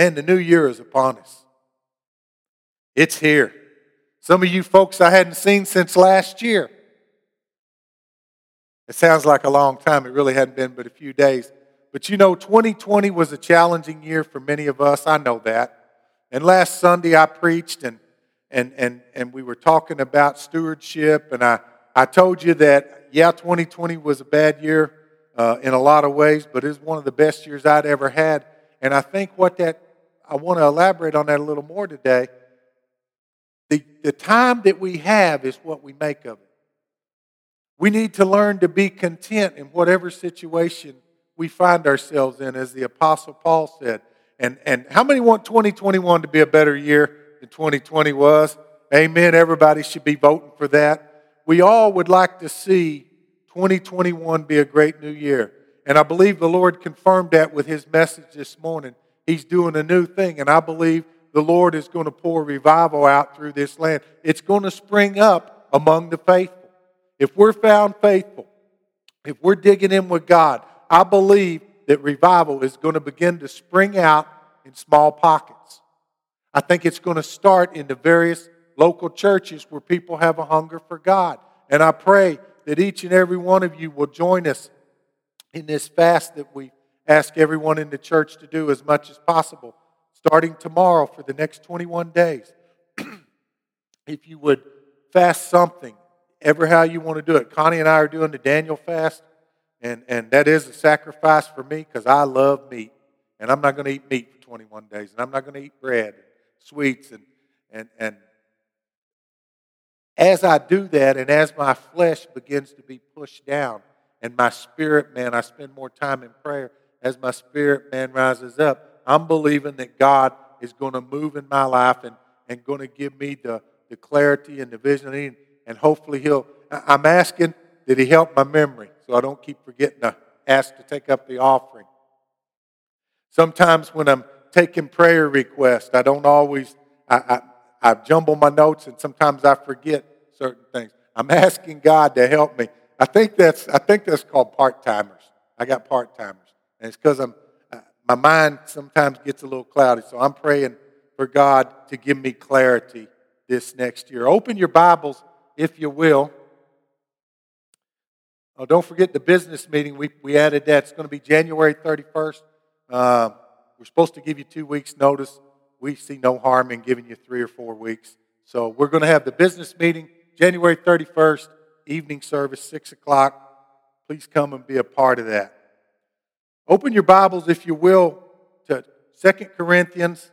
Man, the new year is upon us. It's here. Some of you folks I hadn't seen since last year. It sounds like a long time. It really hadn't been but a few days. But you know, 2020 was a challenging year for many of us. I know that. And last Sunday I preached and and and and we were talking about stewardship and I I told you that yeah, 2020 was a bad year uh, in a lot of ways, but it was one of the best years I'd ever had. And I think what that I want to elaborate on that a little more today. The, the time that we have is what we make of it. We need to learn to be content in whatever situation we find ourselves in, as the Apostle Paul said. And, and how many want 2021 to be a better year than 2020 was? Amen. Everybody should be voting for that. We all would like to see 2021 be a great new year. And I believe the Lord confirmed that with his message this morning. He's doing a new thing, and I believe the Lord is going to pour revival out through this land. It's going to spring up among the faithful. If we're found faithful, if we're digging in with God, I believe that revival is going to begin to spring out in small pockets. I think it's going to start in the various local churches where people have a hunger for God. And I pray that each and every one of you will join us in this fast that we ask everyone in the church to do as much as possible, starting tomorrow for the next 21 days. if you would fast something, ever how you want to do it. Connie and I are doing the Daniel fast, and, and that is a sacrifice for me because I love meat. And I'm not going to eat meat for 21 days, and I'm not going to eat bread and sweets. And, and, and as I do that, and as my flesh begins to be pushed down, and my spirit man, I spend more time in prayer, as my spirit man rises up, I'm believing that God is going to move in my life and, and going to give me the, the clarity and the vision. And and hopefully, He'll. I'm asking that He help my memory so I don't keep forgetting to ask to take up the offering. Sometimes when I'm taking prayer requests, I don't always, I, I, I jumble my notes and sometimes I forget certain things. I'm asking God to help me. I think that's, I think that's called part timers. I got part timers. And it's because I'm, uh, my mind sometimes gets a little cloudy. So I'm praying for God to give me clarity this next year. Open your Bibles, if you will. Oh, don't forget the business meeting. We, we added that. It's going to be January 31st. Uh, we're supposed to give you two weeks' notice. We see no harm in giving you three or four weeks. So we're going to have the business meeting January 31st, evening service, 6 o'clock. Please come and be a part of that. Open your Bibles, if you will, to 2 Corinthians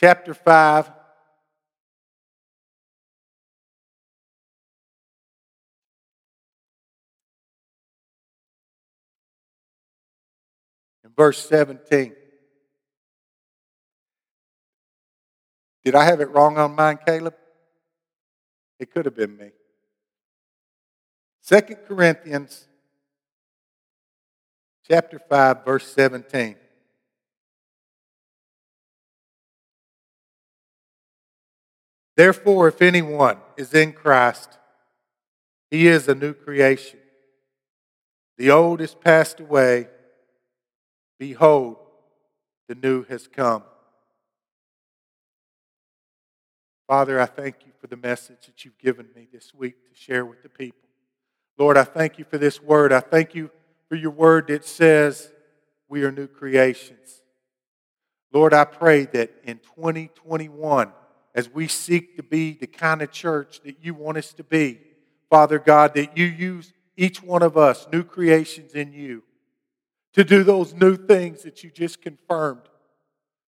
chapter 5. In verse 17. Did I have it wrong on mine, Caleb? It could have been me. 2 Corinthians chapter 5 verse 17. Therefore if anyone is in Christ he is a new creation. The old is passed away behold the new has come. Father, I thank you for the message that you've given me this week to share with the people. Lord, I thank you for this word. I thank you for your word that says we are new creations. Lord, I pray that in 2021, as we seek to be the kind of church that you want us to be, Father God, that you use each one of us, new creations in you, to do those new things that you just confirmed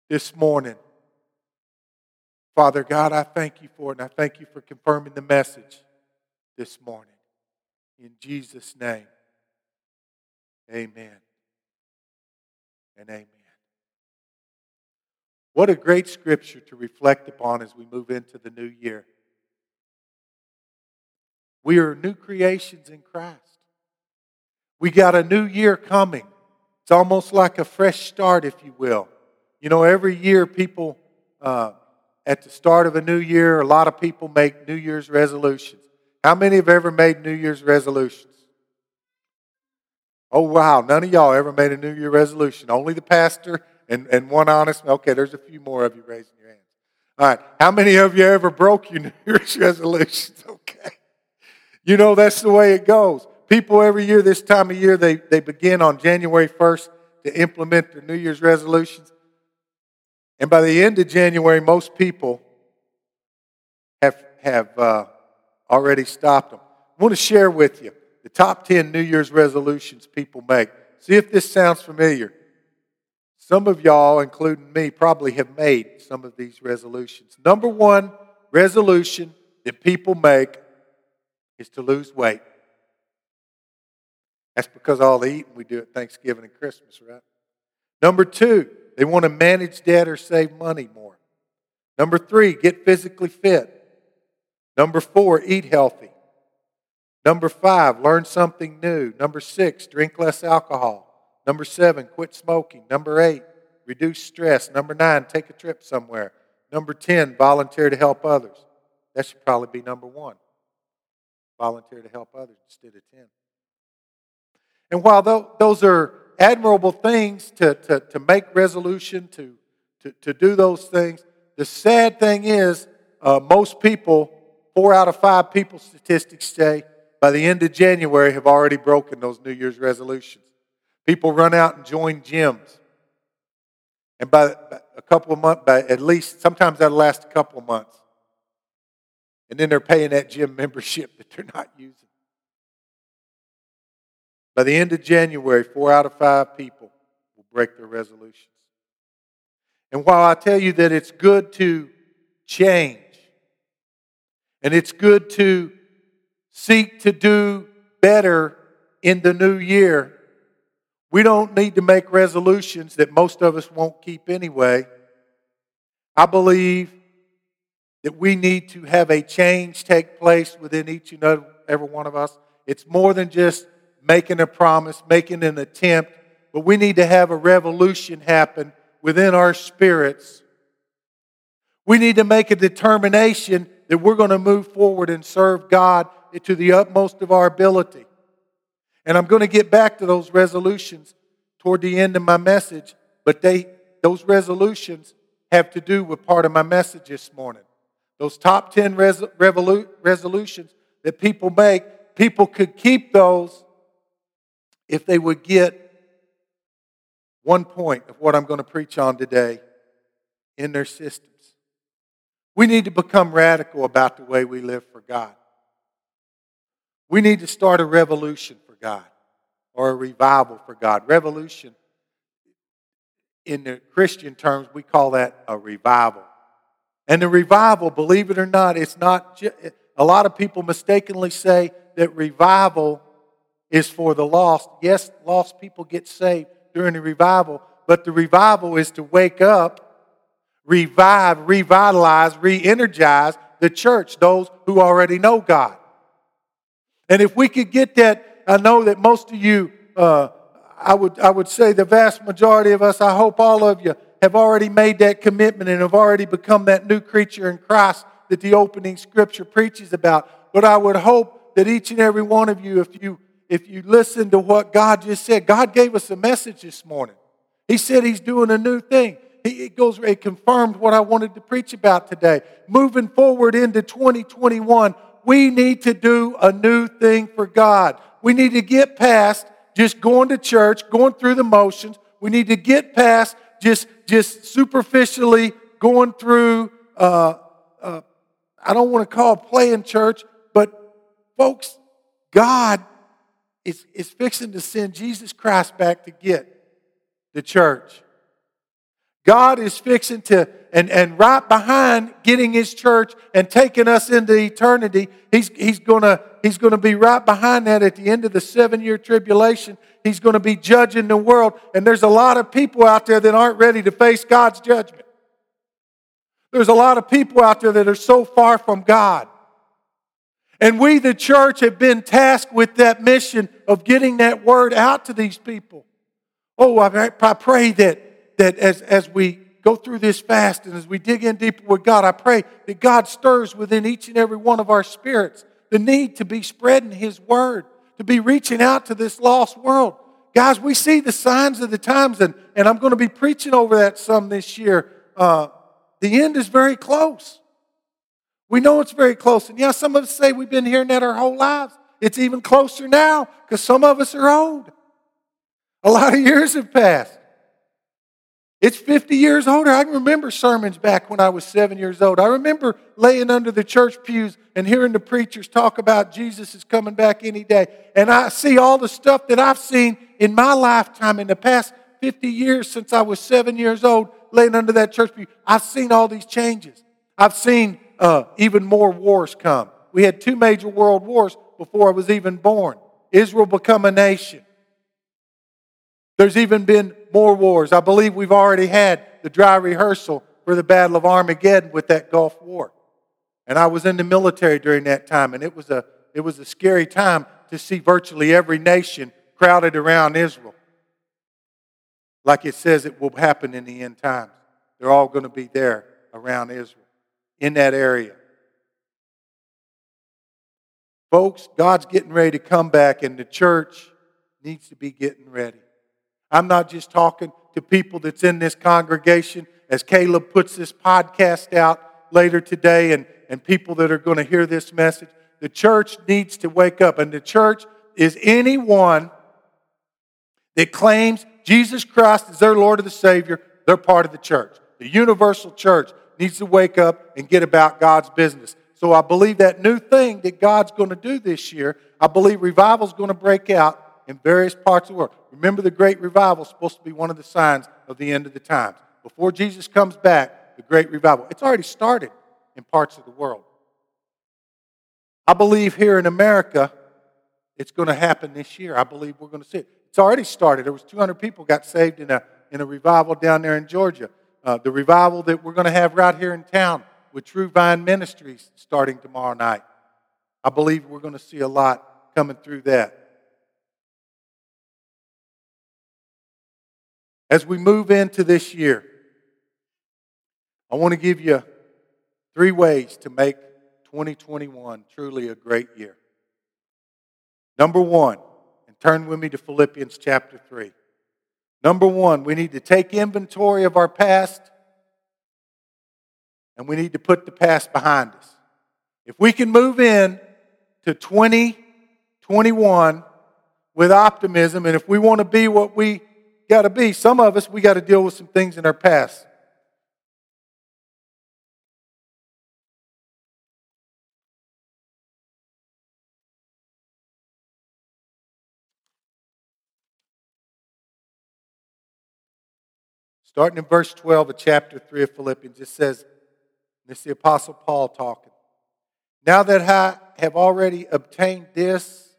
this morning. Father God, I thank you for it, and I thank you for confirming the message this morning. In Jesus' name, amen and amen. What a great scripture to reflect upon as we move into the new year. We are new creations in Christ. We got a new year coming. It's almost like a fresh start, if you will. You know, every year people uh, at the start of a new year, a lot of people make New Year's resolutions. How many have ever made New Year's resolutions? Oh, wow. None of y'all ever made a New Year resolution. Only the pastor and, and one honest. Okay, there's a few more of you raising your hands. All right. How many of you ever broke your New Year's resolutions? Okay. You know, that's the way it goes. People every year, this time of year, they, they begin on January 1st to implement their New Year's resolutions. And by the end of January, most people have, have uh, already stopped them. I want to share with you the top 10 New Year's resolutions people make. See if this sounds familiar. Some of y'all, including me, probably have made some of these resolutions. Number one resolution that people make is to lose weight. That's because all the eating we do at Thanksgiving and Christmas, right? Number two, they want to manage debt or save money more. Number three, get physically fit. Number four, eat healthy. Number five, learn something new. Number six, drink less alcohol. Number seven, quit smoking. Number eight, reduce stress. Number nine, take a trip somewhere. Number 10, volunteer to help others. That should probably be number one. Volunteer to help others instead of 10. And while those are admirable things to, to, to make resolution, to, to, to do those things, the sad thing is uh, most people, four out of five people statistics say, by the end of January have already broken those New Year's resolutions. People run out and join gyms. And by a couple of months, by at least, sometimes that'll last a couple of months. And then they're paying that gym membership that they're not using. By the end of January, four out of five people will break their resolutions. And while I tell you that it's good to change, and it's good to seek to do better in the new year, we don't need to make resolutions that most of us won't keep anyway. I believe that we need to have a change take place within each and every one of us. It's more than just making a promise, making an attempt, but we need to have a revolution happen within our spirits. We need to make a determination that we're going to move forward and serve God to the utmost of our ability. And I'm going to get back to those resolutions toward the end of my message, but they, those resolutions have to do with part of my message this morning. Those top 10 res, revolu, resolutions that people make, people could keep those if they would get one point of what I'm going to preach on today in their systems. We need to become radical about the way we live for God. We need to start a revolution for God or a revival for God. Revolution, in the Christian terms, we call that a revival. And the revival, believe it or not, it's not, a lot of people mistakenly say that revival is for the lost. Yes, lost people get saved during the revival, but the revival is to wake up, revive, revitalize, re energize the church, those who already know God. And if we could get that, I know that most of you, uh, I, would, I would say the vast majority of us, I hope all of you, have already made that commitment and have already become that new creature in Christ that the opening scripture preaches about. But I would hope that each and every one of you, if you if you listen to what God just said, God gave us a message this morning. He said He's doing a new thing. He, it goes, it confirmed what I wanted to preach about today. Moving forward into 2021, we need to do a new thing for God. We need to get past just going to church, going through the motions. We need to get past just, just superficially going through, uh, uh, I don't want to call playing church, but folks, God is, is fixing to send Jesus Christ back to get the church. God is fixing to, and, and right behind getting his church and taking us into eternity, he's, he's going he's gonna be right behind that at the end of the seven year tribulation. He's going to be judging the world. And there's a lot of people out there that aren't ready to face God's judgment. There's a lot of people out there that are so far from God. And we, the church, have been tasked with that mission of getting that word out to these people. Oh, I, I pray that, that as, as we go through this fast and as we dig in deeper with God, I pray that God stirs within each and every one of our spirits the need to be spreading His word, to be reaching out to this lost world. guys, we see the signs of the times, and, and I'm going to be preaching over that some this year. Uh, the end is very close. We know it's very close. And yeah, some of us say we've been hearing that our whole lives. It's even closer now because some of us are old. A lot of years have passed. It's 50 years older. I can remember sermons back when I was seven years old. I remember laying under the church pews and hearing the preachers talk about Jesus is coming back any day. And I see all the stuff that I've seen in my lifetime in the past 50 years since I was seven years old, laying under that church pew. I've seen all these changes. I've seen uh, even more wars come. We had two major world wars before I was even born. Israel become a nation. There's even been more wars. I believe we've already had the dry rehearsal for the Battle of Armageddon with that Gulf War. And I was in the military during that time, and it was a, it was a scary time to see virtually every nation crowded around Israel. Like it says it will happen in the end times. They're all going to be there around Israel, in that area. Folks, God's getting ready to come back, and the church needs to be getting ready. I'm not just talking to people that's in this congregation, as Caleb puts this podcast out later today, and, and people that are going to hear this message. The church needs to wake up, and the church is anyone that claims Jesus Christ is their Lord and the Savior, they're part of the church. The universal church needs to wake up and get about God's business. So I believe that new thing that God's going to do this year, I believe revival is going to break out in various parts of the world. Remember, the great revival is supposed to be one of the signs of the end of the times. Before Jesus comes back, the great revival. It's already started in parts of the world. I believe here in America, it's going to happen this year. I believe we're going to see it. It's already started. There was 200 people got saved in a, in a revival down there in Georgia. Uh, the revival that we're going to have right here in town with True Vine Ministries starting tomorrow night. I believe we're going to see a lot coming through that. As we move into this year, I want to give you three ways to make 2021 truly a great year. Number one, and turn with me to Philippians chapter 3. Number one, we need to take inventory of our past and we need to put the past behind us. If we can move in to 2021 with optimism, and if we want to be what we got to be. Some of us, we got to deal with some things in our past. Starting in verse 12 of chapter 3 of Philippians, it says, this is the Apostle Paul talking. Now that I have already obtained this,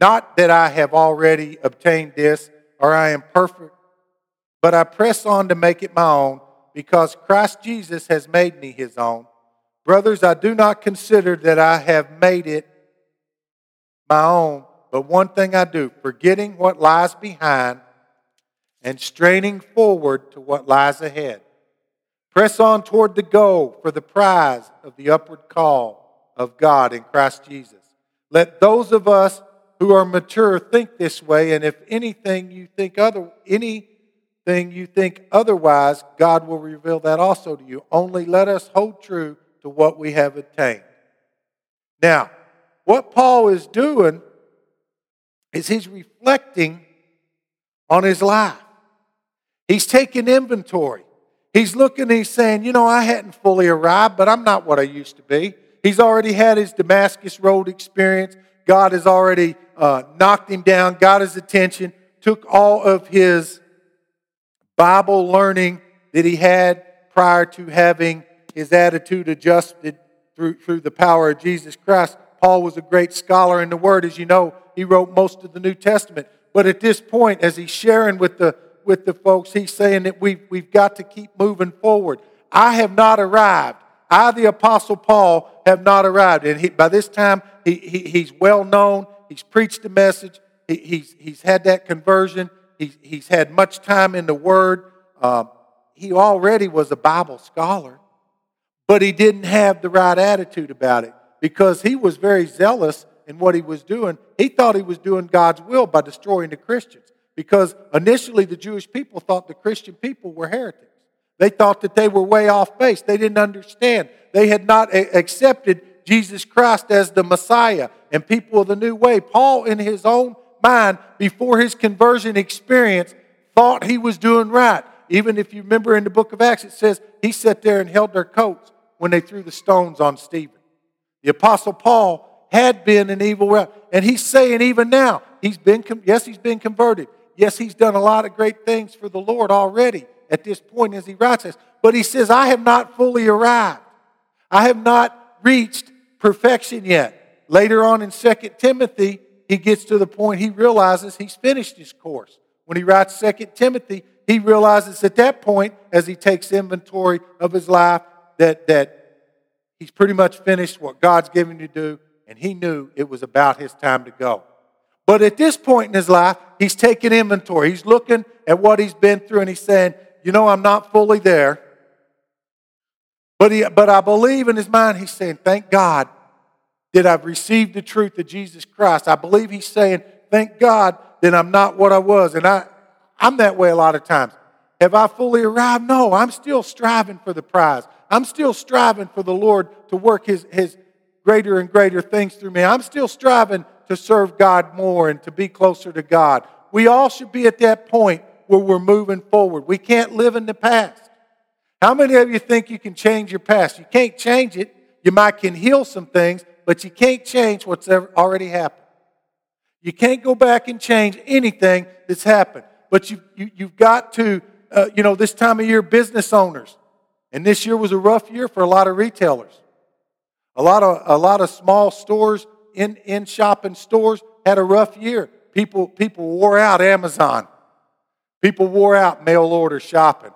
not that I have already obtained this, or I am perfect, but I press on to make it my own because Christ Jesus has made me his own. Brothers, I do not consider that I have made it my own, but one thing I do, forgetting what lies behind and straining forward to what lies ahead. Press on toward the goal for the prize of the upward call of God in Christ Jesus. Let those of us who are mature think this way, and if anything you think other anything you think otherwise, God will reveal that also to you. Only let us hold true to what we have attained. Now, what Paul is doing is he's reflecting on his life. He's taking inventory. He's looking he's saying, you know, I hadn't fully arrived, but I'm not what I used to be. He's already had his Damascus Road experience. God has already uh, knocked him down, got his attention, took all of his Bible learning that he had prior to having his attitude adjusted through, through the power of Jesus Christ. Paul was a great scholar in the Word. As you know, he wrote most of the New Testament. But at this point, as he's sharing with the, with the folks, he's saying that we've, we've got to keep moving forward. I have not arrived. I, the Apostle Paul, have not arrived. And he, by this time, he, he, he's well known. He's preached the message. He, he's, he's had that conversion. He's, he's had much time in the Word. Uh, he already was a Bible scholar, but he didn't have the right attitude about it because he was very zealous in what he was doing. He thought he was doing God's will by destroying the Christians. because initially the Jewish people thought the Christian people were heretics. They thought that they were way off base. They didn't understand. They had not accepted Jesus Christ as the Messiah and people of the new way. Paul, in his own mind, before his conversion experience, thought he was doing right. Even if you remember in the book of Acts, it says he sat there and held their coats when they threw the stones on Stephen. The Apostle Paul had been an evil route. And he's saying even now, he's been, yes, he's been converted. Yes, he's done a lot of great things for the Lord already at this point as he writes this. But he says, I have not fully arrived. I have not reached perfection yet. Later on in 2 Timothy, he gets to the point he realizes he's finished his course. When he writes 2 Timothy, he realizes at that point, as he takes inventory of his life, that, that he's pretty much finished what God's given him to do, and he knew it was about his time to go. But at this point in his life, he's taking inventory. He's looking at what he's been through, and he's saying, You know, I'm not fully there. But, he, but I believe in his mind, he's saying, Thank God that I've received the truth of Jesus Christ. I believe he's saying, Thank God that I'm not what I was. And I, I'm that way a lot of times. Have I fully arrived? No, I'm still striving for the prize. I'm still striving for the Lord to work his, his greater and greater things through me. I'm still striving to serve God more and to be closer to God. We all should be at that point where we're moving forward. We can't live in the past. How many of you think you can change your past? You can't change it. You might can heal some things, but you can't change what's already happened. You can't go back and change anything that's happened. But you, you, you've got to, uh, you know, this time of year, business owners. And this year was a rough year for a lot of retailers. A lot of, a lot of small stores, in, in shopping stores, had a rough year. People, people wore out Amazon. People wore out mail order shopping.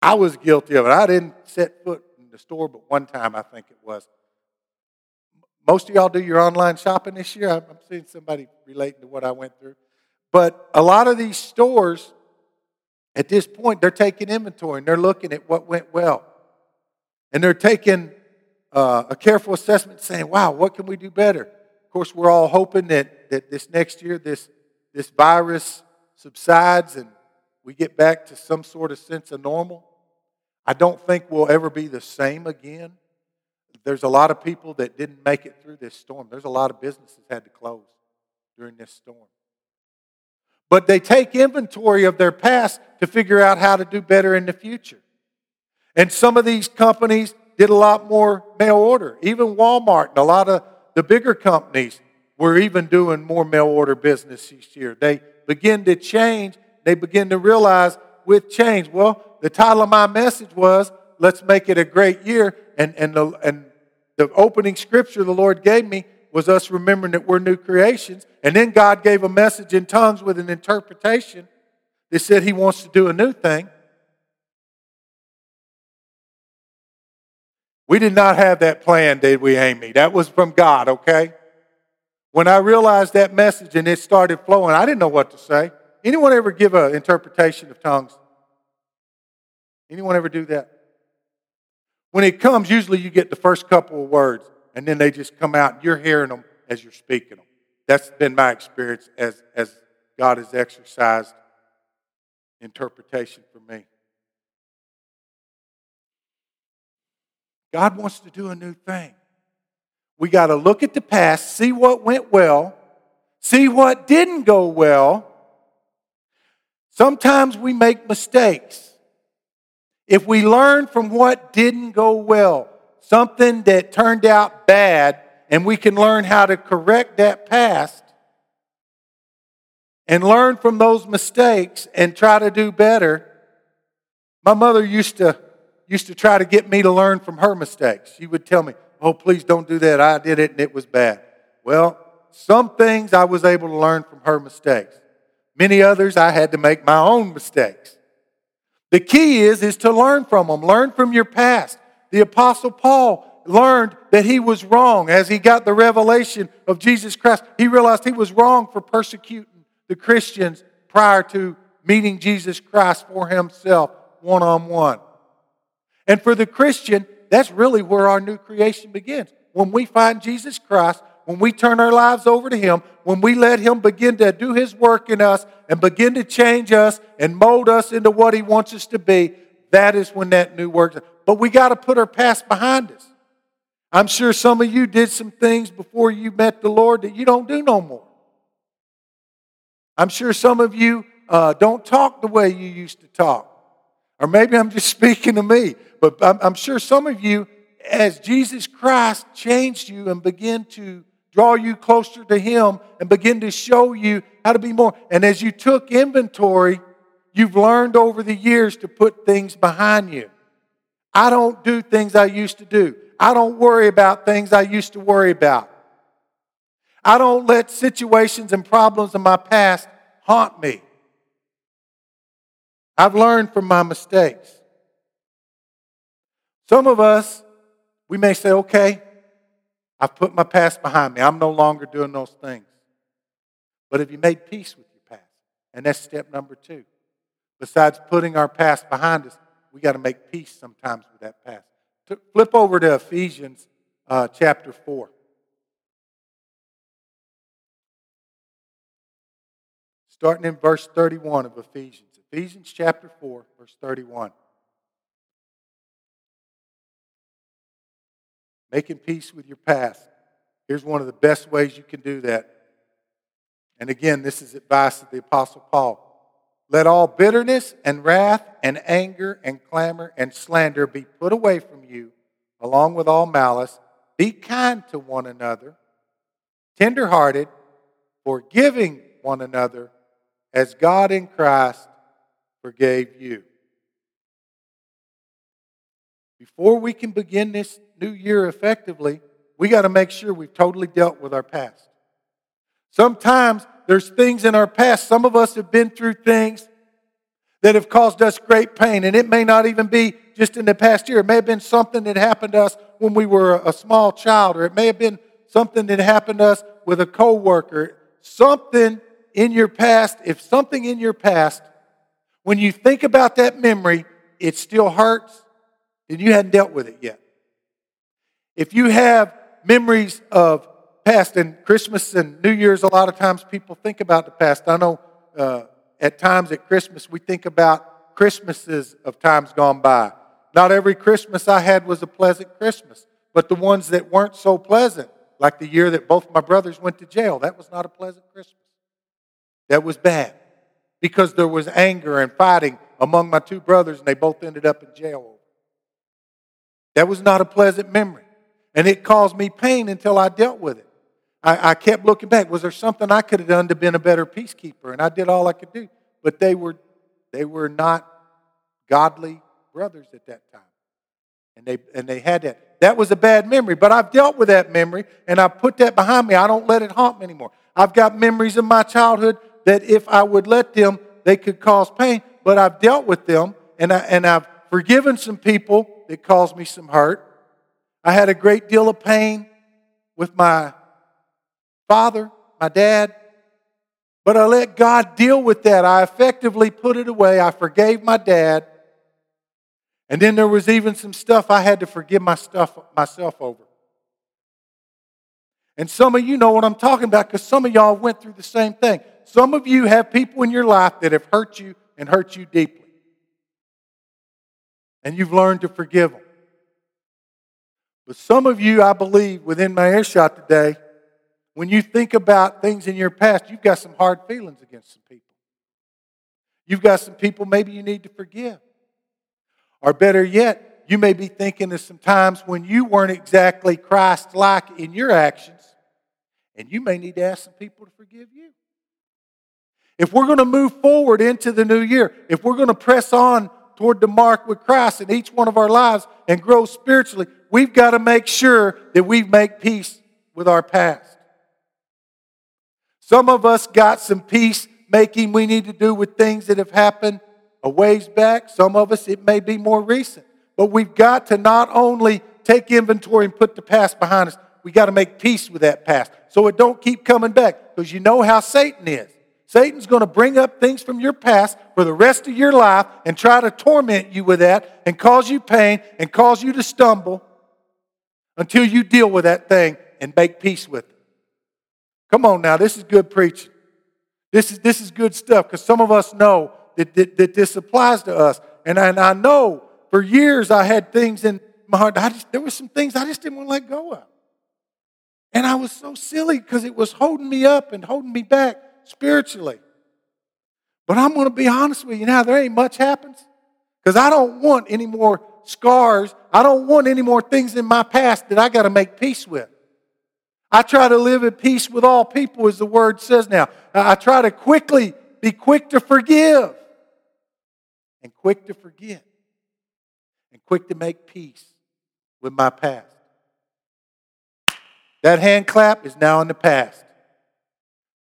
I was guilty of it. I didn't set foot in the store but one time, I think it was. Most of y'all do your online shopping this year. I'm seeing somebody relating to what I went through. But a lot of these stores, at this point, they're taking inventory and they're looking at what went well. And they're taking uh, a careful assessment saying, wow, what can we do better? Of course, we're all hoping that, that this next year, this, this virus subsides and we get back to some sort of sense of normal. I don't think we'll ever be the same again. There's a lot of people that didn't make it through this storm. There's a lot of businesses had to close during this storm. But they take inventory of their past to figure out how to do better in the future. And some of these companies did a lot more mail order. Even Walmart and a lot of the bigger companies were even doing more mail order business each year. They begin to change. They begin to realize with change. Well, the title of my message was, Let's Make It a Great Year. And, and, the, and the opening scripture the Lord gave me was us remembering that we're new creations. And then God gave a message in tongues with an interpretation that said He wants to do a new thing. We did not have that plan, did we, Amy? That was from God, okay? When I realized that message and it started flowing, I didn't know what to say. Anyone ever give an interpretation of tongues? Anyone ever do that? When it comes, usually you get the first couple of words, and then they just come out, and you're hearing them as you're speaking them. That's been my experience as, as God has exercised interpretation for me. God wants to do a new thing. We got to look at the past, see what went well, see what didn't go well. Sometimes we make mistakes. If we learn from what didn't go well, something that turned out bad, and we can learn how to correct that past and learn from those mistakes and try to do better. My mother used to used to try to get me to learn from her mistakes. She would tell me, "Oh, please don't do that. I did it and it was bad." Well, some things I was able to learn from her mistakes. Many others I had to make my own mistakes. The key is, is to learn from them. Learn from your past. The Apostle Paul learned that he was wrong as he got the revelation of Jesus Christ. He realized he was wrong for persecuting the Christians prior to meeting Jesus Christ for himself one on one. And for the Christian, that's really where our new creation begins. When we find Jesus Christ, when we turn our lives over to Him, when we let Him begin to do His work in us and begin to change us and mold us into what He wants us to be, that is when that new work. But we got to put our past behind us. I'm sure some of you did some things before you met the Lord that you don't do no more. I'm sure some of you uh, don't talk the way you used to talk. Or maybe I'm just speaking to me, but I'm, I'm sure some of you, as Jesus Christ changed you and began to draw you closer to Him and begin to show you how to be more. And as you took inventory, you've learned over the years to put things behind you. I don't do things I used to do. I don't worry about things I used to worry about. I don't let situations and problems in my past haunt me. I've learned from my mistakes. Some of us, we may say, okay, I've put my past behind me. I'm no longer doing those things. But have you made peace with your past? And that's step number two. Besides putting our past behind us, we got to make peace sometimes with that past. To Flip over to Ephesians uh, chapter 4. Starting in verse 31 of Ephesians. Ephesians chapter 4, verse 31. Making peace with your past. Here's one of the best ways you can do that. And again, this is advice of the Apostle Paul. Let all bitterness and wrath and anger and clamor and slander be put away from you, along with all malice. Be kind to one another, tenderhearted, forgiving one another, as God in Christ forgave you. Before we can begin this new year effectively, we got to make sure we've totally dealt with our past. Sometimes there's things in our past, some of us have been through things that have caused us great pain, and it may not even be just in the past year. It may have been something that happened to us when we were a small child, or it may have been something that happened to us with a coworker. Something in your past, if something in your past when you think about that memory, it still hurts, then you hadn't dealt with it yet. If you have memories of past and Christmas and New Year's, a lot of times people think about the past. I know uh, at times at Christmas we think about Christmases of times gone by. Not every Christmas I had was a pleasant Christmas, but the ones that weren't so pleasant, like the year that both my brothers went to jail, that was not a pleasant Christmas. That was bad because there was anger and fighting among my two brothers, and they both ended up in jail. That was not a pleasant memory. And it caused me pain until I dealt with it. I, I kept looking back. Was there something I could have done to been a better peacekeeper? And I did all I could do. But they were, they were not godly brothers at that time. And they, and they had that. That was a bad memory, but I've dealt with that memory and I put that behind me. I don't let it haunt me anymore. I've got memories of my childhood that if I would let them, they could cause pain. But I've dealt with them and, I, and I've forgiven some people that caused me some hurt. I had a great deal of pain with my father, my dad, but I let God deal with that. I effectively put it away. I forgave my dad. And then there was even some stuff I had to forgive my stuff, myself over. And some of you know what I'm talking about because some of y'all went through the same thing. Some of you have people in your life that have hurt you and hurt you deeply. And you've learned to forgive them. But some of you, I believe, within my earshot today, when you think about things in your past, you've got some hard feelings against some people. You've got some people maybe you need to forgive. Or better yet, you may be thinking of some times when you weren't exactly Christ like in your actions, and you may need to ask some people to forgive you. If we're going to move forward into the new year, if we're going to press on toward the mark with Christ in each one of our lives and grow spiritually, we've got to make sure that we make peace with our past. Some of us got some peace making we need to do with things that have happened a ways back. Some of us, it may be more recent. But we've got to not only take inventory and put the past behind us, we got to make peace with that past so it don't keep coming back because you know how Satan is. Satan's going to bring up things from your past for the rest of your life and try to torment you with that and cause you pain and cause you to stumble until you deal with that thing and make peace with it. Come on now, this is good preaching. This is, this is good stuff because some of us know that, that, that, this applies to us. And I, and I know for years I had things in my heart. I just, there were some things I just didn't want to let go of. And I was so silly because it was holding me up and holding me back spiritually. But I'm going to be honest with you now, there ain't much happens because I don't want any more scars. I don't want any more things in my past that I got to make peace with. I try to live at peace with all people, as the word says now. I try to quickly be quick to forgive and quick to forget and quick to make peace with my past. That hand clap is now in the past.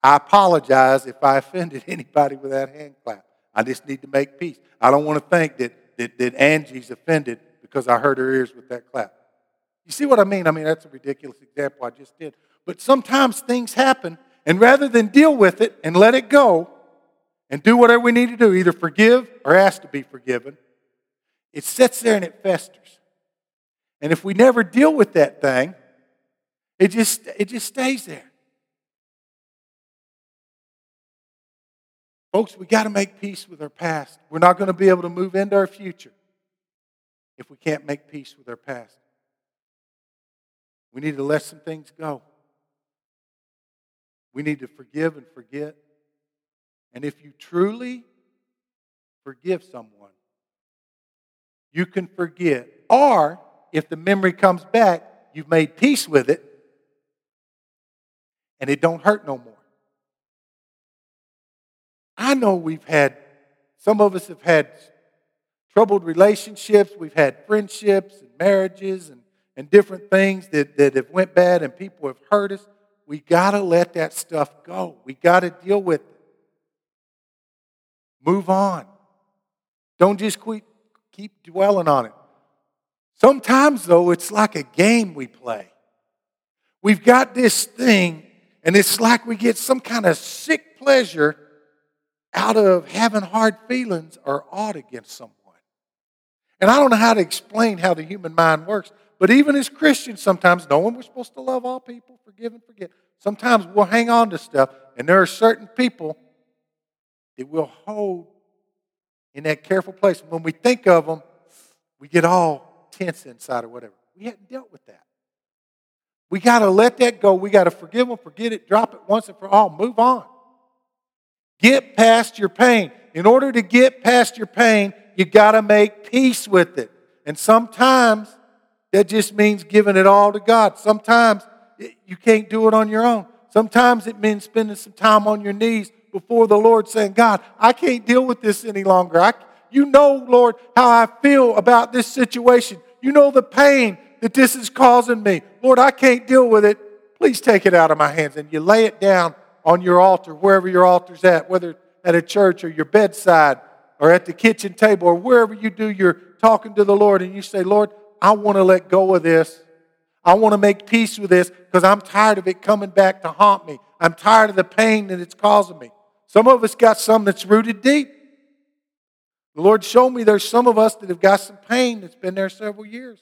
I apologize if I offended anybody with that hand clap. I just need to make peace. I don't want to think that, that, that Angie's offended because I hurt her ears with that clap. You see what I mean? I mean, that's a ridiculous example I just did. But sometimes things happen, and rather than deal with it and let it go and do whatever we need to do, either forgive or ask to be forgiven, it sits there and it festers. And if we never deal with that thing, it just, it just stays there. Folks, we got to make peace with our past. We're not going to be able to move into our future if we can't make peace with our past. We need to let some things go. We need to forgive and forget. And if you truly forgive someone, you can forget. Or if the memory comes back, you've made peace with it and it don't hurt no more. I know we've had, some of us have had troubled relationships, we've had friendships and marriages and and different things that, that have went bad and people have hurt us, we got to let that stuff go. We got to deal with it. Move on. Don't just keep, keep dwelling on it. Sometimes, though, it's like a game we play. We've got this thing, and it's like we get some kind of sick pleasure out of having hard feelings or odd against someone. And I don't know how to explain how the human mind works, but even as Christians, sometimes knowing we're supposed to love all people, forgive and forget, sometimes we'll hang on to stuff, and there are certain people that we'll hold in that careful place. When we think of them, we get all tense inside or whatever. We hadn't dealt with that. We got to let that go. We got to forgive them, forget it, drop it once and for all, move on. Get past your pain. In order to get past your pain, you got to make peace with it. And sometimes that just means giving it all to God. Sometimes you can't do it on your own. Sometimes it means spending some time on your knees before the Lord saying, God, I can't deal with this any longer. I, you know, Lord, how I feel about this situation. You know the pain that this is causing me. Lord, I can't deal with it. Please take it out of my hands. And you lay it down on your altar, wherever your altar's at, whether at a church or your bedside or at the kitchen table or wherever you do your talking to the Lord. And you say, Lord, I want to let go of this. I want to make peace with this because I'm tired of it coming back to haunt me. I'm tired of the pain that it's causing me. Some of us got some that's rooted deep. The Lord showed me there's some of us that have got some pain that's been there several years.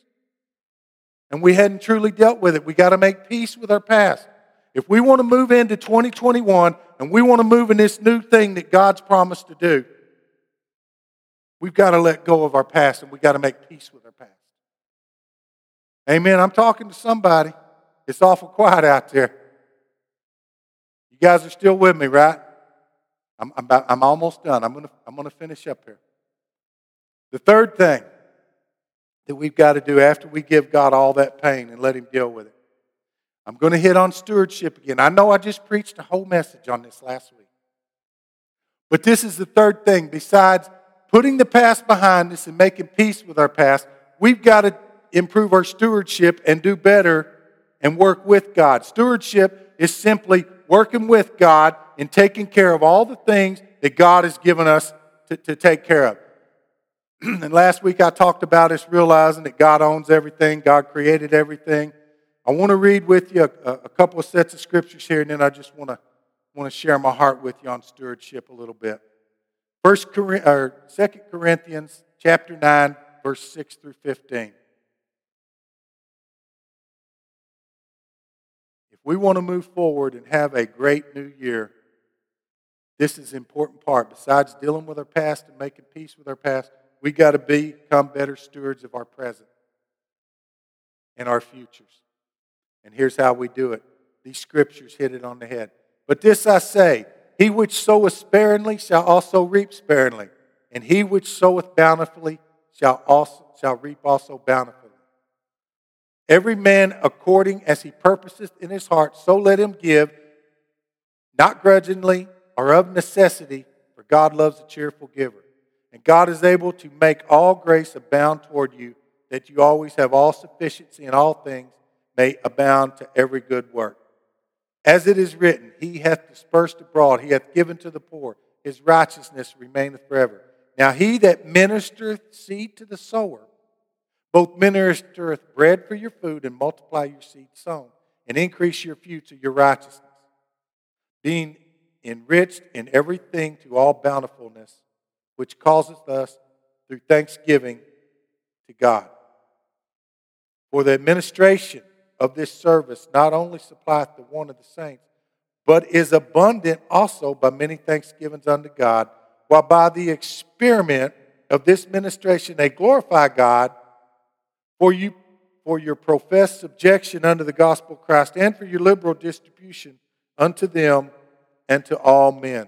And we hadn't truly dealt with it. We got to make peace with our past. If we want to move into 2021 and we want to move in this new thing that God's promised to do, we've got to let go of our past and we've got to make peace with our past. Amen. I'm talking to somebody. It's awful quiet out there. You guys are still with me, right? I'm, I'm, about, I'm almost done. I'm going to I'm going to finish up here. The third thing that we've got to do after we give God all that pain and let Him deal with it, I'm going to hit on stewardship again. I know I just preached a whole message on this last week. But this is the third thing. Besides putting the past behind us and making peace with our past, we've got to improve our stewardship and do better and work with God. Stewardship is simply working with God and taking care of all the things that God has given us to, to take care of. and last week I talked about us realizing that God owns everything, God created everything. I want to read with you a, a couple of sets of scriptures here, and then I just want to want to share my heart with you on stewardship a little bit. First or Second Corinthians chapter 9, verse 6 through 15. if we want to move forward and have a great new year, this is an important part. Besides dealing with our past and making peace with our past, we got to become better stewards of our present and our futures. And here's how we do it. These scriptures hit it on the head. But this I say He which soweth sparingly shall also reap sparingly, and he which soweth bountifully shall, also, shall reap also bountifully. Every man according as he purposeth in his heart, so let him give, not grudgingly or of necessity, for God loves a cheerful giver. And God is able to make all grace abound toward you, that you always have all sufficiency in all things, may abound to every good work. As it is written, He hath dispersed abroad, He hath given to the poor, His righteousness remaineth forever. Now he that ministereth seed to the sower, both ministereth bread for your food and multiply your seed sown, and increase your future, your righteousness, being enriched in everything to all bountifulness, which causeth us through thanksgiving to God. For the administration of this service not only supplieth the want of the saints, but is abundant also by many thanksgivings unto God, while by the experiment of this ministration they glorify God for you for your professed subjection unto the gospel of Christ and for your liberal distribution unto them and to all men.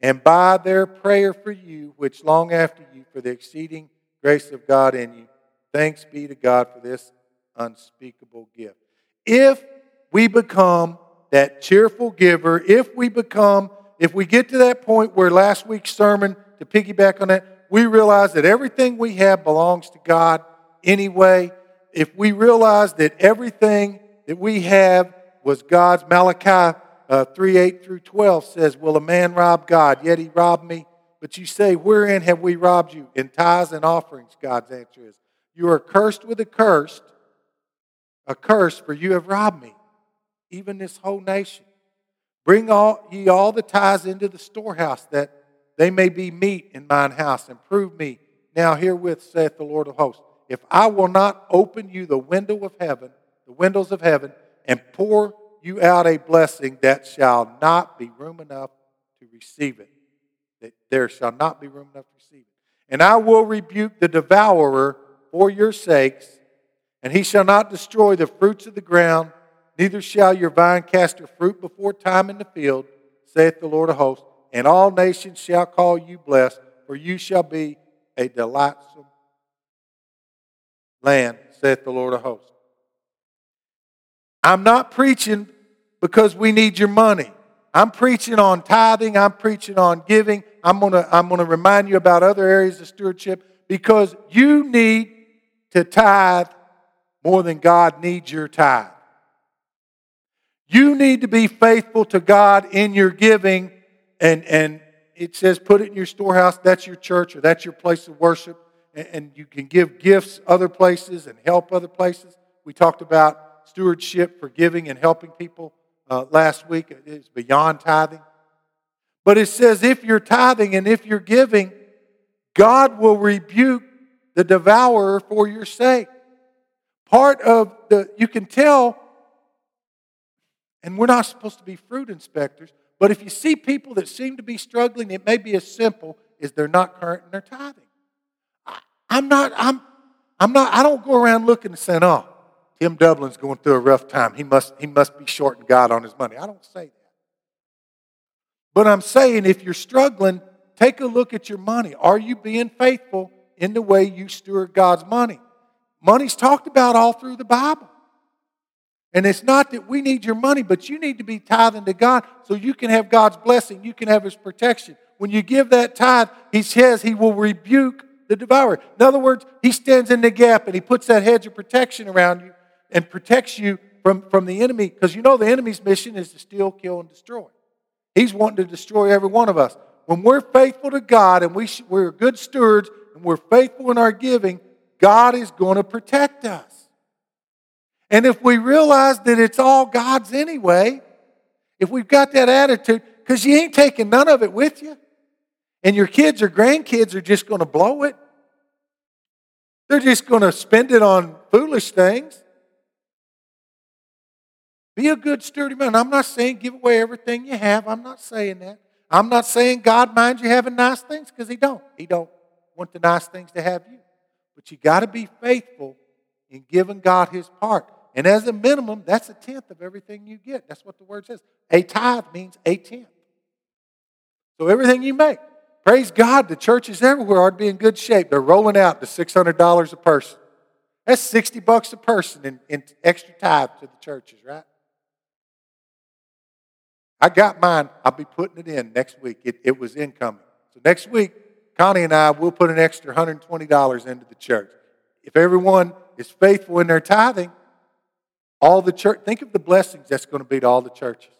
And by their prayer for you, which long after you, for the exceeding grace of God in you, thanks be to God for this unspeakable gift. If we become that cheerful giver, if we become, if we get to that point where last week's sermon, to piggyback on that, we realize that everything we have belongs to God anyway, if we realize that everything that we have was God's, Malachi uh, 3 8 through 12 says, Will a man rob God? Yet he robbed me. But you say, Wherein have we robbed you? In tithes and offerings, God's answer is. You are cursed with a curse, a curse, for you have robbed me, even this whole nation. Bring all ye all the tithes into the storehouse, that they may be meat in mine house, and prove me now herewith, saith the Lord of hosts if I will not open you the window of heaven, the windows of heaven, and pour you out a blessing that shall not be room enough to receive it. That there shall not be room enough to receive it. And I will rebuke the devourer for your sakes, and he shall not destroy the fruits of the ground, neither shall your vine cast her fruit before time in the field, saith the Lord of hosts. And all nations shall call you blessed, for you shall be a delightsome land, saith the Lord of hosts. I'm not preaching because we need your money. I'm preaching on tithing, I'm preaching on giving. I'm going to I'm going to remind you about other areas of stewardship because you need to tithe more than God needs your tithe. You need to be faithful to God in your giving and and it says put it in your storehouse that's your church or that's your place of worship and you can give gifts other places and help other places. We talked about stewardship for giving and helping people uh, last week. It's beyond tithing. But it says if you're tithing and if you're giving, God will rebuke the devourer for your sake. Part of the, you can tell, and we're not supposed to be fruit inspectors, but if you see people that seem to be struggling, it may be as simple as they're not current in their tithing. I'm not, I'm, I'm not, I don't go around looking and saying, oh, Tim Dublin's going through a rough time. He must, he must be shorting God on his money. I don't say that. But I'm saying if you're struggling, take a look at your money. Are you being faithful in the way you steward God's money? Money's talked about all through the Bible. And it's not that we need your money, but you need to be tithing to God so you can have God's blessing, you can have His protection. When you give that tithe, He says He will rebuke the devourer. In other words, he stands in the gap and he puts that hedge of protection around you and protects you from, from the enemy because you know the enemy's mission is to steal, kill, and destroy. He's wanting to destroy every one of us. When we're faithful to God and we, we're good stewards and we're faithful in our giving, God is going to protect us. And if we realize that it's all God's anyway, if we've got that attitude, because you ain't taking none of it with you, and your kids or grandkids are just going to blow it. They're just going to spend it on foolish things. Be a good, sturdy man. I'm not saying give away everything you have. I'm not saying that. I'm not saying God minds you having nice things because He don't. He don't want the nice things to have you. But you got to be faithful in giving God His part. And as a minimum, that's a tenth of everything you get. That's what the word says. A tithe means a tenth. So everything you make. Praise God, the churches everywhere are to be in good shape. They're rolling out the $600 a person. That's 60 bucks a person in, in extra tithe to the churches, right? I got mine. I'll be putting it in next week. It, it was incoming. So next week, Connie and I will put an extra $120 into the church. If everyone is faithful in their tithing, all the church, think of the blessings that's going to be to all the churches.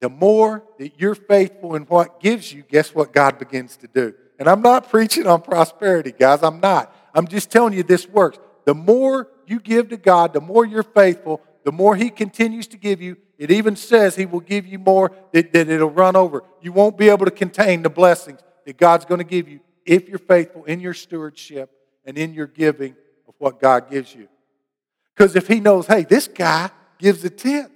The more that you're faithful in what gives you, guess what God begins to do? And I'm not preaching on prosperity, guys. I'm not. I'm just telling you this works. The more you give to God, the more you're faithful, the more He continues to give you. It even says He will give you more, that, that it'll run over. You won't be able to contain the blessings that God's going to give you if you're faithful in your stewardship and in your giving of what God gives you. Because if He knows, hey, this guy gives a tenth,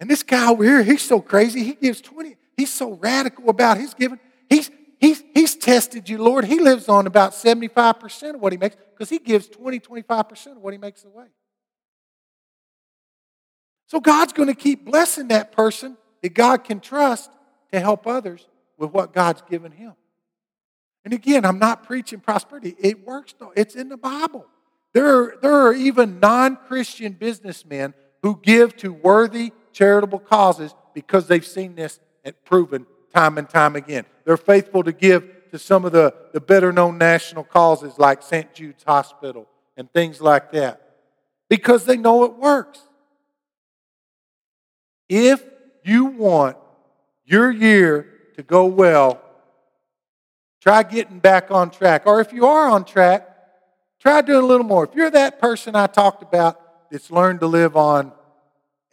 and this guy over here, he's so crazy, he gives 20. He's so radical about his giving. He's, he's, he's tested you, Lord. He lives on about 75% of what he makes because he gives 20, 25% of what he makes away. So God's going to keep blessing that person that God can trust to help others with what God's given him. And again, I'm not preaching prosperity. It works though. It's in the Bible. There are, there are even non-Christian businessmen who give to worthy charitable causes because they've seen this and proven time and time again. They're faithful to give to some of the, the better known national causes like St. Jude's Hospital and things like that because they know it works. If you want your year to go well, try getting back on track. Or if you are on track, try doing a little more. If you're that person I talked about that's learned to live on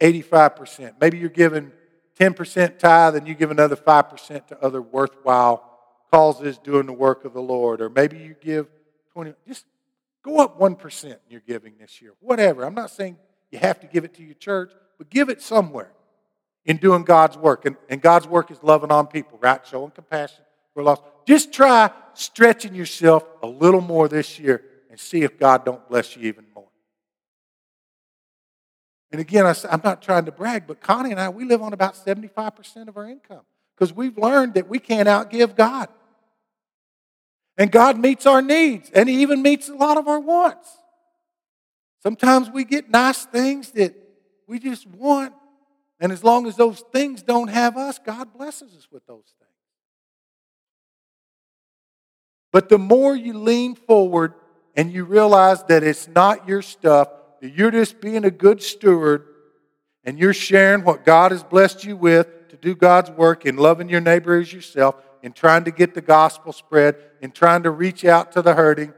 85%, maybe you're giving 10% tithe and you give another 5% to other worthwhile causes doing the work of the Lord. Or maybe you give 20, just go up 1% in your giving this year. Whatever. I'm not saying you have to give it to your church, but give it somewhere in doing God's work. And, and God's work is loving on people, right? Showing compassion for lost. Just try stretching yourself a little more this year and see if God don't bless you even more. And again, I, am not trying to brag, but Connie and I, we live on about 75% of our income because we've learned that we can't outgive God. And God meets our needs, and He even meets a lot of our wants. Sometimes we get nice things that we just want, and as long as those things don't have us, God blesses us with those things. But the more you lean forward and you realize that it's not your stuff, that you're just being a good steward and you're sharing what God has blessed you with to do God's work in loving your neighbor as yourself, in trying to get the gospel spread, in trying to reach out to the hurting.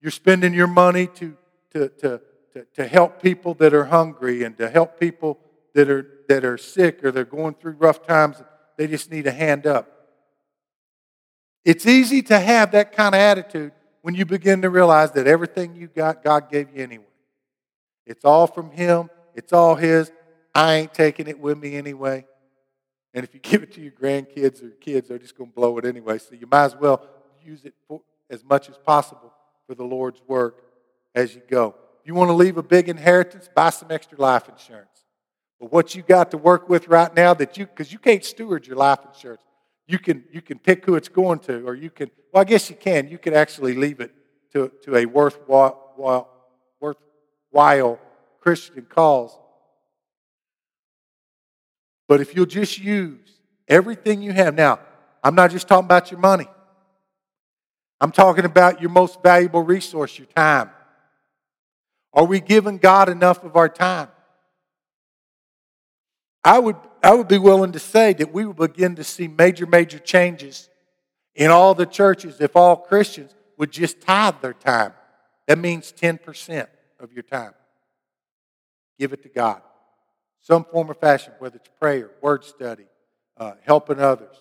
You're spending your money to, to, to, to, to help people that are hungry and to help people that are, that are sick or they're going through rough times. They just need a hand up. It's easy to have that kind of attitude when you begin to realize that everything you got, God gave you anyway. It's all from Him, it's all His. I ain't taking it with me anyway. And if you give it to your grandkids or kids, they're just going to blow it anyway. So you might as well use it for, as much as possible for the Lord's work as you go. If you want to leave a big inheritance, buy some extra life insurance. But what you got to work with right now that you, because you can't steward your life insurance. You can, you can pick who it's going to, or you can, well, I guess you can. You can actually leave it to, to a worthwhile, worthwhile Christian cause. But if you'll just use everything you have, now, I'm not just talking about your money, I'm talking about your most valuable resource, your time. Are we giving God enough of our time? I would, I would be willing to say that we would begin to see major, major changes in all the churches if all Christians would just tithe their time. That means 10% of your time. Give it to God. Some form or fashion, whether it's prayer, word study, uh, helping others.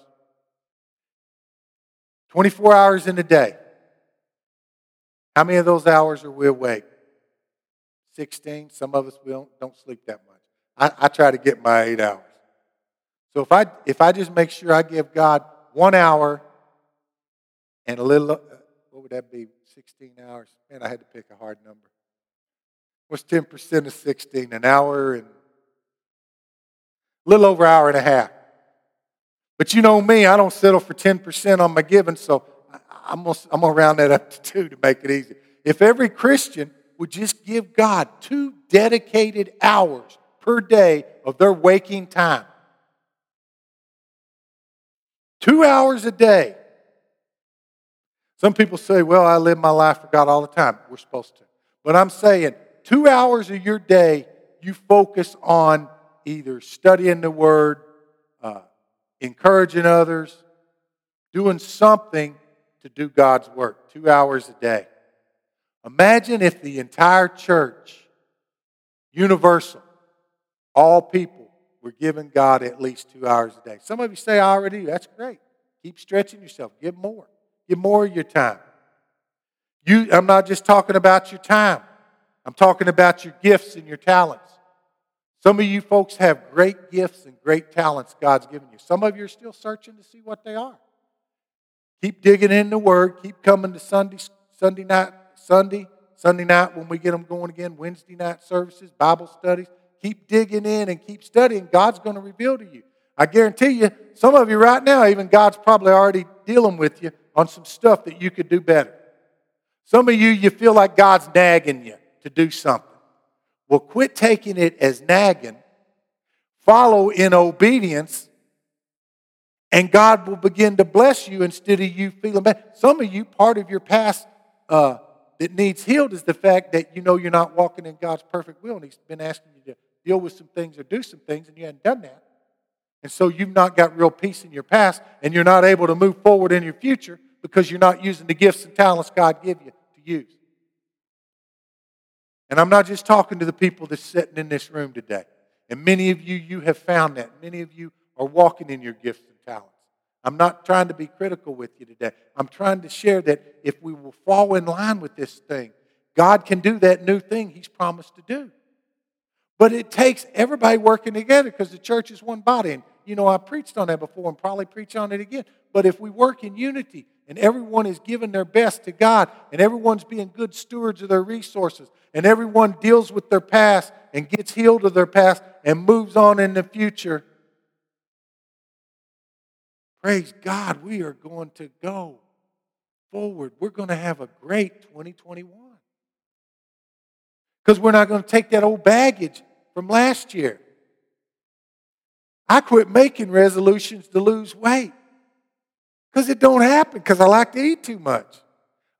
24 hours in a day. How many of those hours are we awake? 16. Some of us we don't, don't sleep that much. I, I try to get my eight hours. So if I if I just make sure I give God one hour and a little, uh, what would that be? 16 hours. Man, I had to pick a hard number. What's 10% of 16? An hour and a little over an hour and a half. But you know me, I don't settle for 10% on my giving, so I'm going to, I'm to round that up to two to make it easy. If every Christian would just give God two dedicated hours per day of their waking time, two hours a day. Some people say, well, I live my life for God all the time. We're supposed to. But I'm saying, two hours of your day, you focus on either studying the Word, uh, encouraging others, doing something to do God's work, two hours a day. Imagine if the entire church, universal, all people, were giving God at least two hours a day. Some of you say, I already do. That's great. Keep stretching yourself. Give more. Give more of your time. You, I'm not just talking about your time. I'm talking about your gifts and your talents. Some of you folks have great gifts and great talents God's given you. Some of you are still searching to see what they are. Keep digging in the Word. Keep coming to Sunday, Sunday night, Sunday, Sunday night when we get them going again. Wednesday night services, Bible studies. Keep digging in and keep studying. God's going to reveal to you. I guarantee you, some of you right now, even God's probably already dealing with you on some stuff that you could do better. Some of you, you feel like God's nagging you to do something. Well, quit taking it as nagging. Follow in obedience, and God will begin to bless you instead of you feeling bad. Some of you, part of your past uh, that needs healed is the fact that you know you're not walking in God's perfect will, and He's been asking you to deal with some things or do some things, and you hadn't done that. And so you've not got real peace in your past, and you're not able to move forward in your future because you're not using the gifts and talents God gave you to use. And I'm not just talking to the people that's sitting in this room today. And many of you, you have found that. Many of you are walking in your gifts and talents. I'm not trying to be critical with you today. I'm trying to share that if we will fall in line with this thing, God can do that new thing He's promised to do. But it takes everybody working together because the church is one body. And, you know, I preached on that before and probably preach on it again. But if we work in unity and everyone is giving their best to God and everyone's being good stewards of their resources and everyone deals with their past and gets healed of their past and moves on in the future. Praise God, we are going to go forward. We're going to have a great 2021. Because we're not going to take that old baggage from last year. I quit making resolutions to lose weight because it don't happen because I like to eat too much.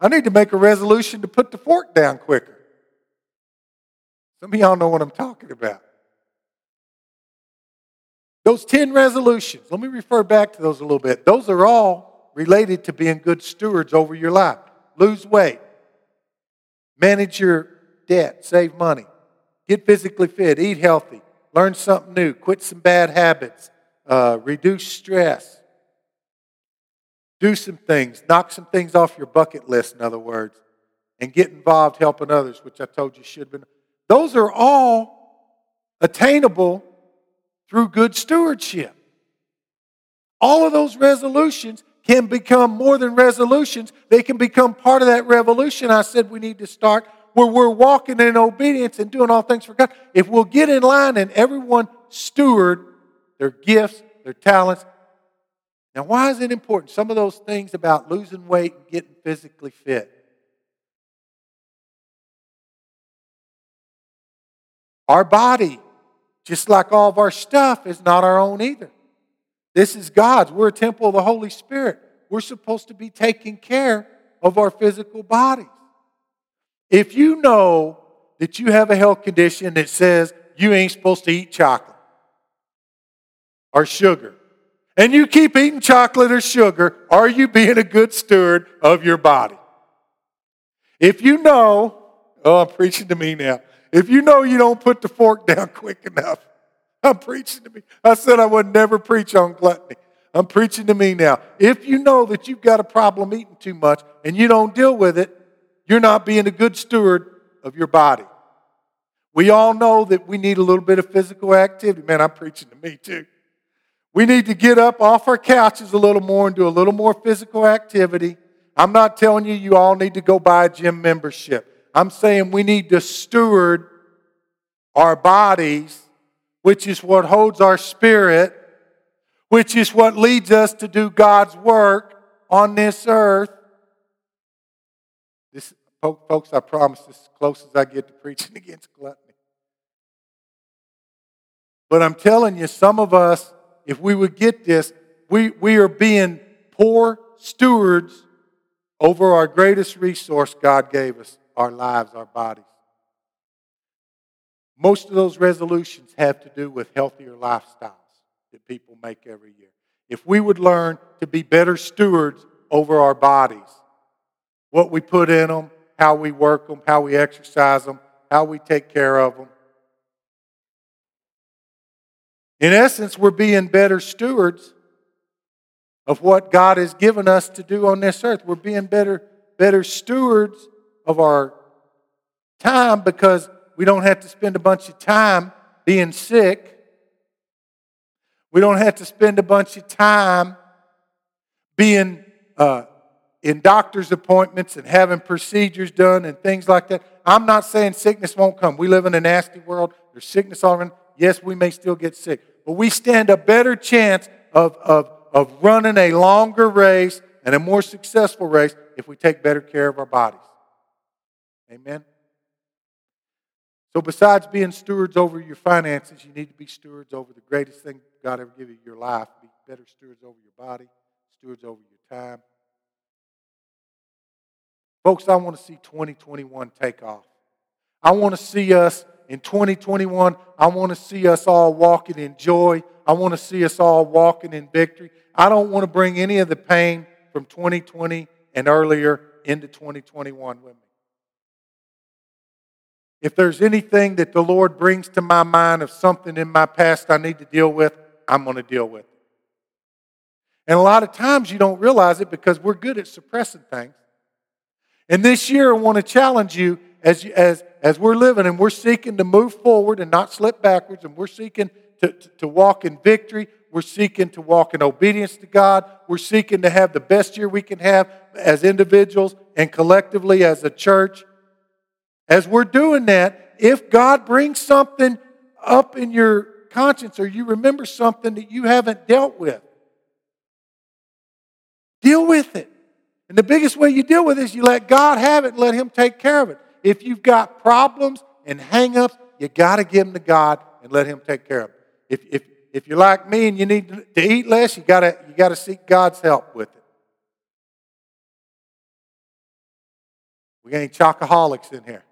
I need to make a resolution to put the fork down quicker. Some of y'all know what I'm talking about. Those 10 resolutions, let me refer back to those a little bit. Those are all related to being good stewards over your life. Lose weight, manage your debt, save money, get physically fit, eat healthy, learn something new, quit some bad habits, uh, reduce stress, do some things, knock some things off your bucket list, in other words, and get involved helping others, which I told you should have been. Those are all attainable through good stewardship. All of those resolutions can become more than resolutions, they can become part of that revolution I said we need to start where we're walking in obedience and doing all things for God. If we'll get in line and everyone steward their gifts, their talents. Now, why is it important? Some of those things about losing weight and getting physically fit. Our body, just like all of our stuff, is not our own either. This is God's. We're a temple of the Holy Spirit. We're supposed to be taking care of our physical bodies. If you know that you have a health condition that says you ain't supposed to eat chocolate or sugar, and you keep eating chocolate or sugar, are you being a good steward of your body? If you know, oh, I'm preaching to me now. If you know you don't put the fork down quick enough, I'm preaching to me. I said I would never preach on gluttony. I'm preaching to me now. If you know that you've got a problem eating too much and you don't deal with it, you're not being a good steward of your body. We all know that we need a little bit of physical activity. Man, I'm preaching to me too. We need to get up off our couches a little more and do a little more physical activity. I'm not telling you you all need to go buy a gym membership. I'm saying we need to steward our bodies, which is what holds our spirit, which is what leads us to do God's work on this earth. Folks, I promise this is as close as I get to preaching against gluttony. But I'm telling you, some of us, if we would get this, we, we are being poor stewards over our greatest resource God gave us our lives, our bodies. Most of those resolutions have to do with healthier lifestyles that people make every year. If we would learn to be better stewards over our bodies, what we put in them, how we work them, how we exercise them, how we take care of them, in essence, we're being better stewards of what God has given us to do on this earth. We're being better, better stewards of our time because we don't have to spend a bunch of time being sick. We don't have to spend a bunch of time being uh, in doctor's appointments and having procedures done and things like that. I'm not saying sickness won't come. We live in a nasty world. There's sickness all around yes, we may still get sick, but we stand a better chance of, of, of running a longer race and a more successful race if we take better care of our bodies. Amen? So, besides being stewards over your finances, you need to be stewards over the greatest thing God ever gave you your life. Be better stewards over your body, stewards over your time. Folks, I want to see 2021 take off. I want to see us in 2021, I want to see us all walking in joy. I want to see us all walking in victory. I don't want to bring any of the pain from 2020 and earlier into 2021 with me. If there's anything that the Lord brings to my mind of something in my past I need to deal with, I'm going to deal with it. And a lot of times you don't realize it because we're good at suppressing things. And this year, I want to challenge you as, as, as we're living and we're seeking to move forward and not slip backwards, and we're seeking to, to, to walk in victory, we're seeking to walk in obedience to God, we're seeking to have the best year we can have as individuals and collectively as a church. As we're doing that, if God brings something up in your conscience or you remember something that you haven't dealt with, deal with it. And the biggest way you deal with it is you let God have it and let Him take care of it. If you've got problems and hangups, you got to give them to God and let Him take care of them. If, if, if you're like me and you need to eat less, you got to you got to seek God's help with it. We any chocoholics in here?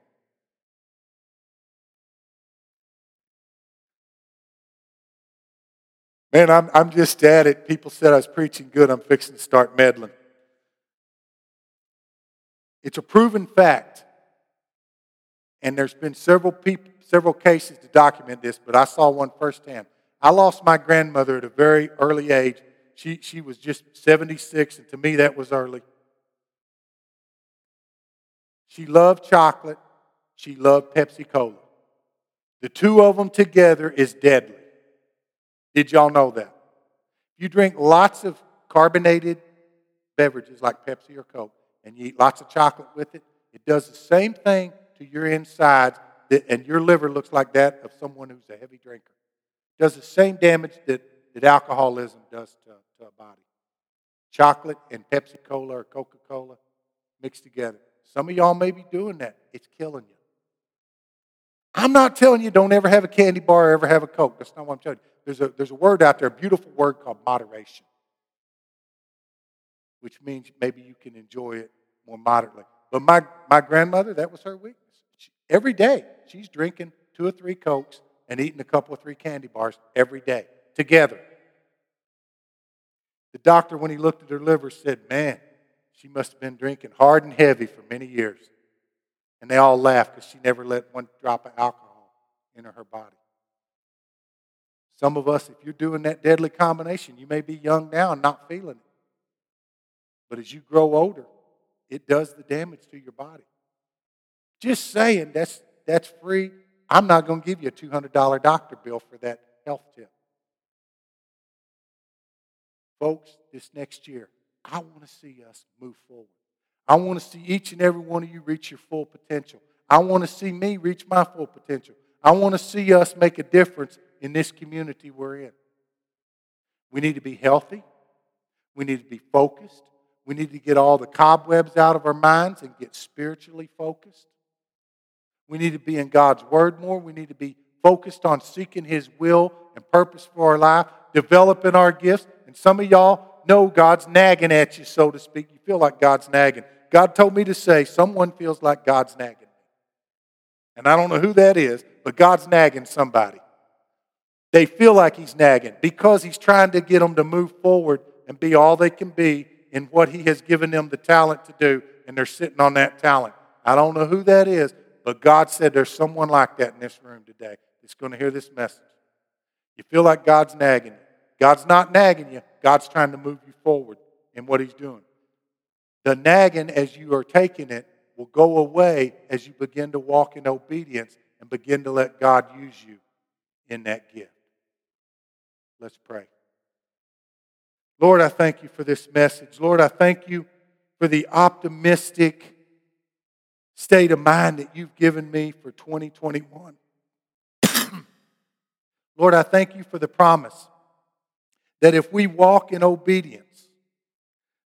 Man, I'm, I'm just at it. People said I was preaching good. I'm fixing to start meddling. It's a proven fact and there's been several people, several cases to document this, but I saw one firsthand. I lost my grandmother at a very early age. She, she was just 76, and to me that was early. She loved chocolate. She loved Pepsi Cola. The two of them together is deadly. Did y'all know that? You drink lots of carbonated beverages like Pepsi or Coke, and you eat lots of chocolate with it, it does the same thing to your insides, that, and your liver looks like that of someone who's a heavy drinker. It does the same damage that, that alcoholism does to, to a body. Chocolate and Pepsi Cola or Coca Cola mixed together. Some of y'all may be doing that. It's killing you. I'm not telling you don't ever have a candy bar or ever have a Coke. That's not what I'm telling you. There's a, there's a word out there, a beautiful word called moderation, which means maybe you can enjoy it more moderately. But my, my grandmother, that was her weakness. Every day, she's drinking two or three Cokes and eating a couple or three candy bars every day together. The doctor, when he looked at her liver, said, Man, she must have been drinking hard and heavy for many years. And they all laughed because she never let one drop of alcohol into her body. Some of us, if you're doing that deadly combination, you may be young now and not feeling it. But as you grow older, it does the damage to your body. Just saying, that's, that's free. I'm not going to give you a $200 doctor bill for that health tip. Folks, this next year, I want to see us move forward. I want to see each and every one of you reach your full potential. I want to see me reach my full potential. I want to see us make a difference in this community we're in. We need to be healthy. We need to be focused. We need to get all the cobwebs out of our minds and get spiritually focused. We need to be in God's Word more. We need to be focused on seeking His will and purpose for our life, developing our gifts. And some of y'all know God's nagging at you, so to speak. You feel like God's nagging. God told me to say, someone feels like God's nagging. And I don't know who that is, but God's nagging somebody. They feel like He's nagging because He's trying to get them to move forward and be all they can be in what He has given them the talent to do, and they're sitting on that talent. I don't know who that is, but God said there's someone like that in this room today that's going to hear this message. You feel like God's nagging you. God's not nagging you, God's trying to move you forward in what He's doing. The nagging, as you are taking it, will go away as you begin to walk in obedience and begin to let God use you in that gift. Let's pray. Lord, I thank you for this message. Lord, I thank you for the optimistic state of mind that you've given me for 2021. Lord, I thank you for the promise that if we walk in obedience,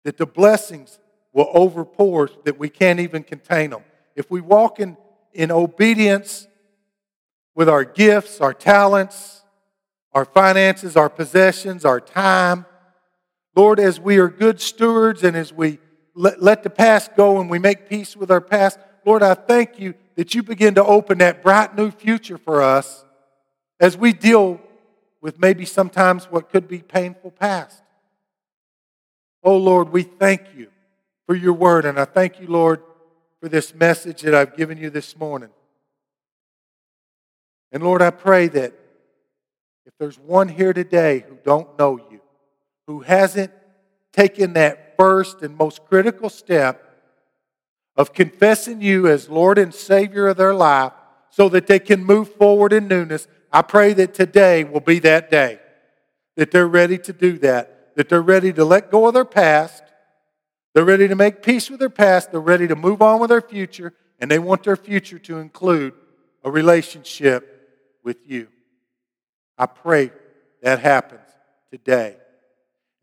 that the blessings will overpour that we can't even contain them. If we walk in, in obedience with our gifts, our talents, our finances, our possessions, our time, Lord, as we are good stewards and as we let, let the past go and we make peace with our past, Lord, I thank you that you begin to open that bright new future for us as we deal with maybe sometimes what could be painful past. Oh Lord, we thank you for your word, and I thank you, Lord, for this message that I've given you this morning. And Lord, I pray that if there's one here today who don't know you, who hasn't taken that first and most critical step of confessing you as Lord and Savior of their life so that they can move forward in newness, I pray that today will be that day, that they're ready to do that, that they're ready to let go of their past, they're ready to make peace with their past, they're ready to move on with their future, and they want their future to include a relationship with you. I pray that happens today.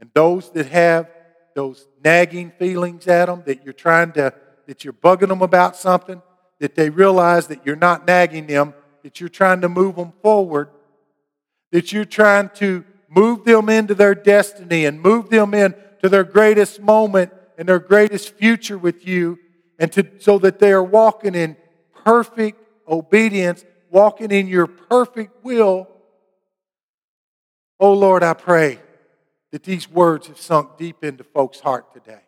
And those that have those nagging feelings at them, that you're trying to that you're bugging them about something, that they realize that you're not nagging them, that you're trying to move them forward, that you're trying to move them into their destiny and move them into their greatest moment and their greatest future with you, and to, so that they are walking in perfect obedience, walking in your perfect will. Oh Lord, I pray that these words have sunk deep into folks' heart today.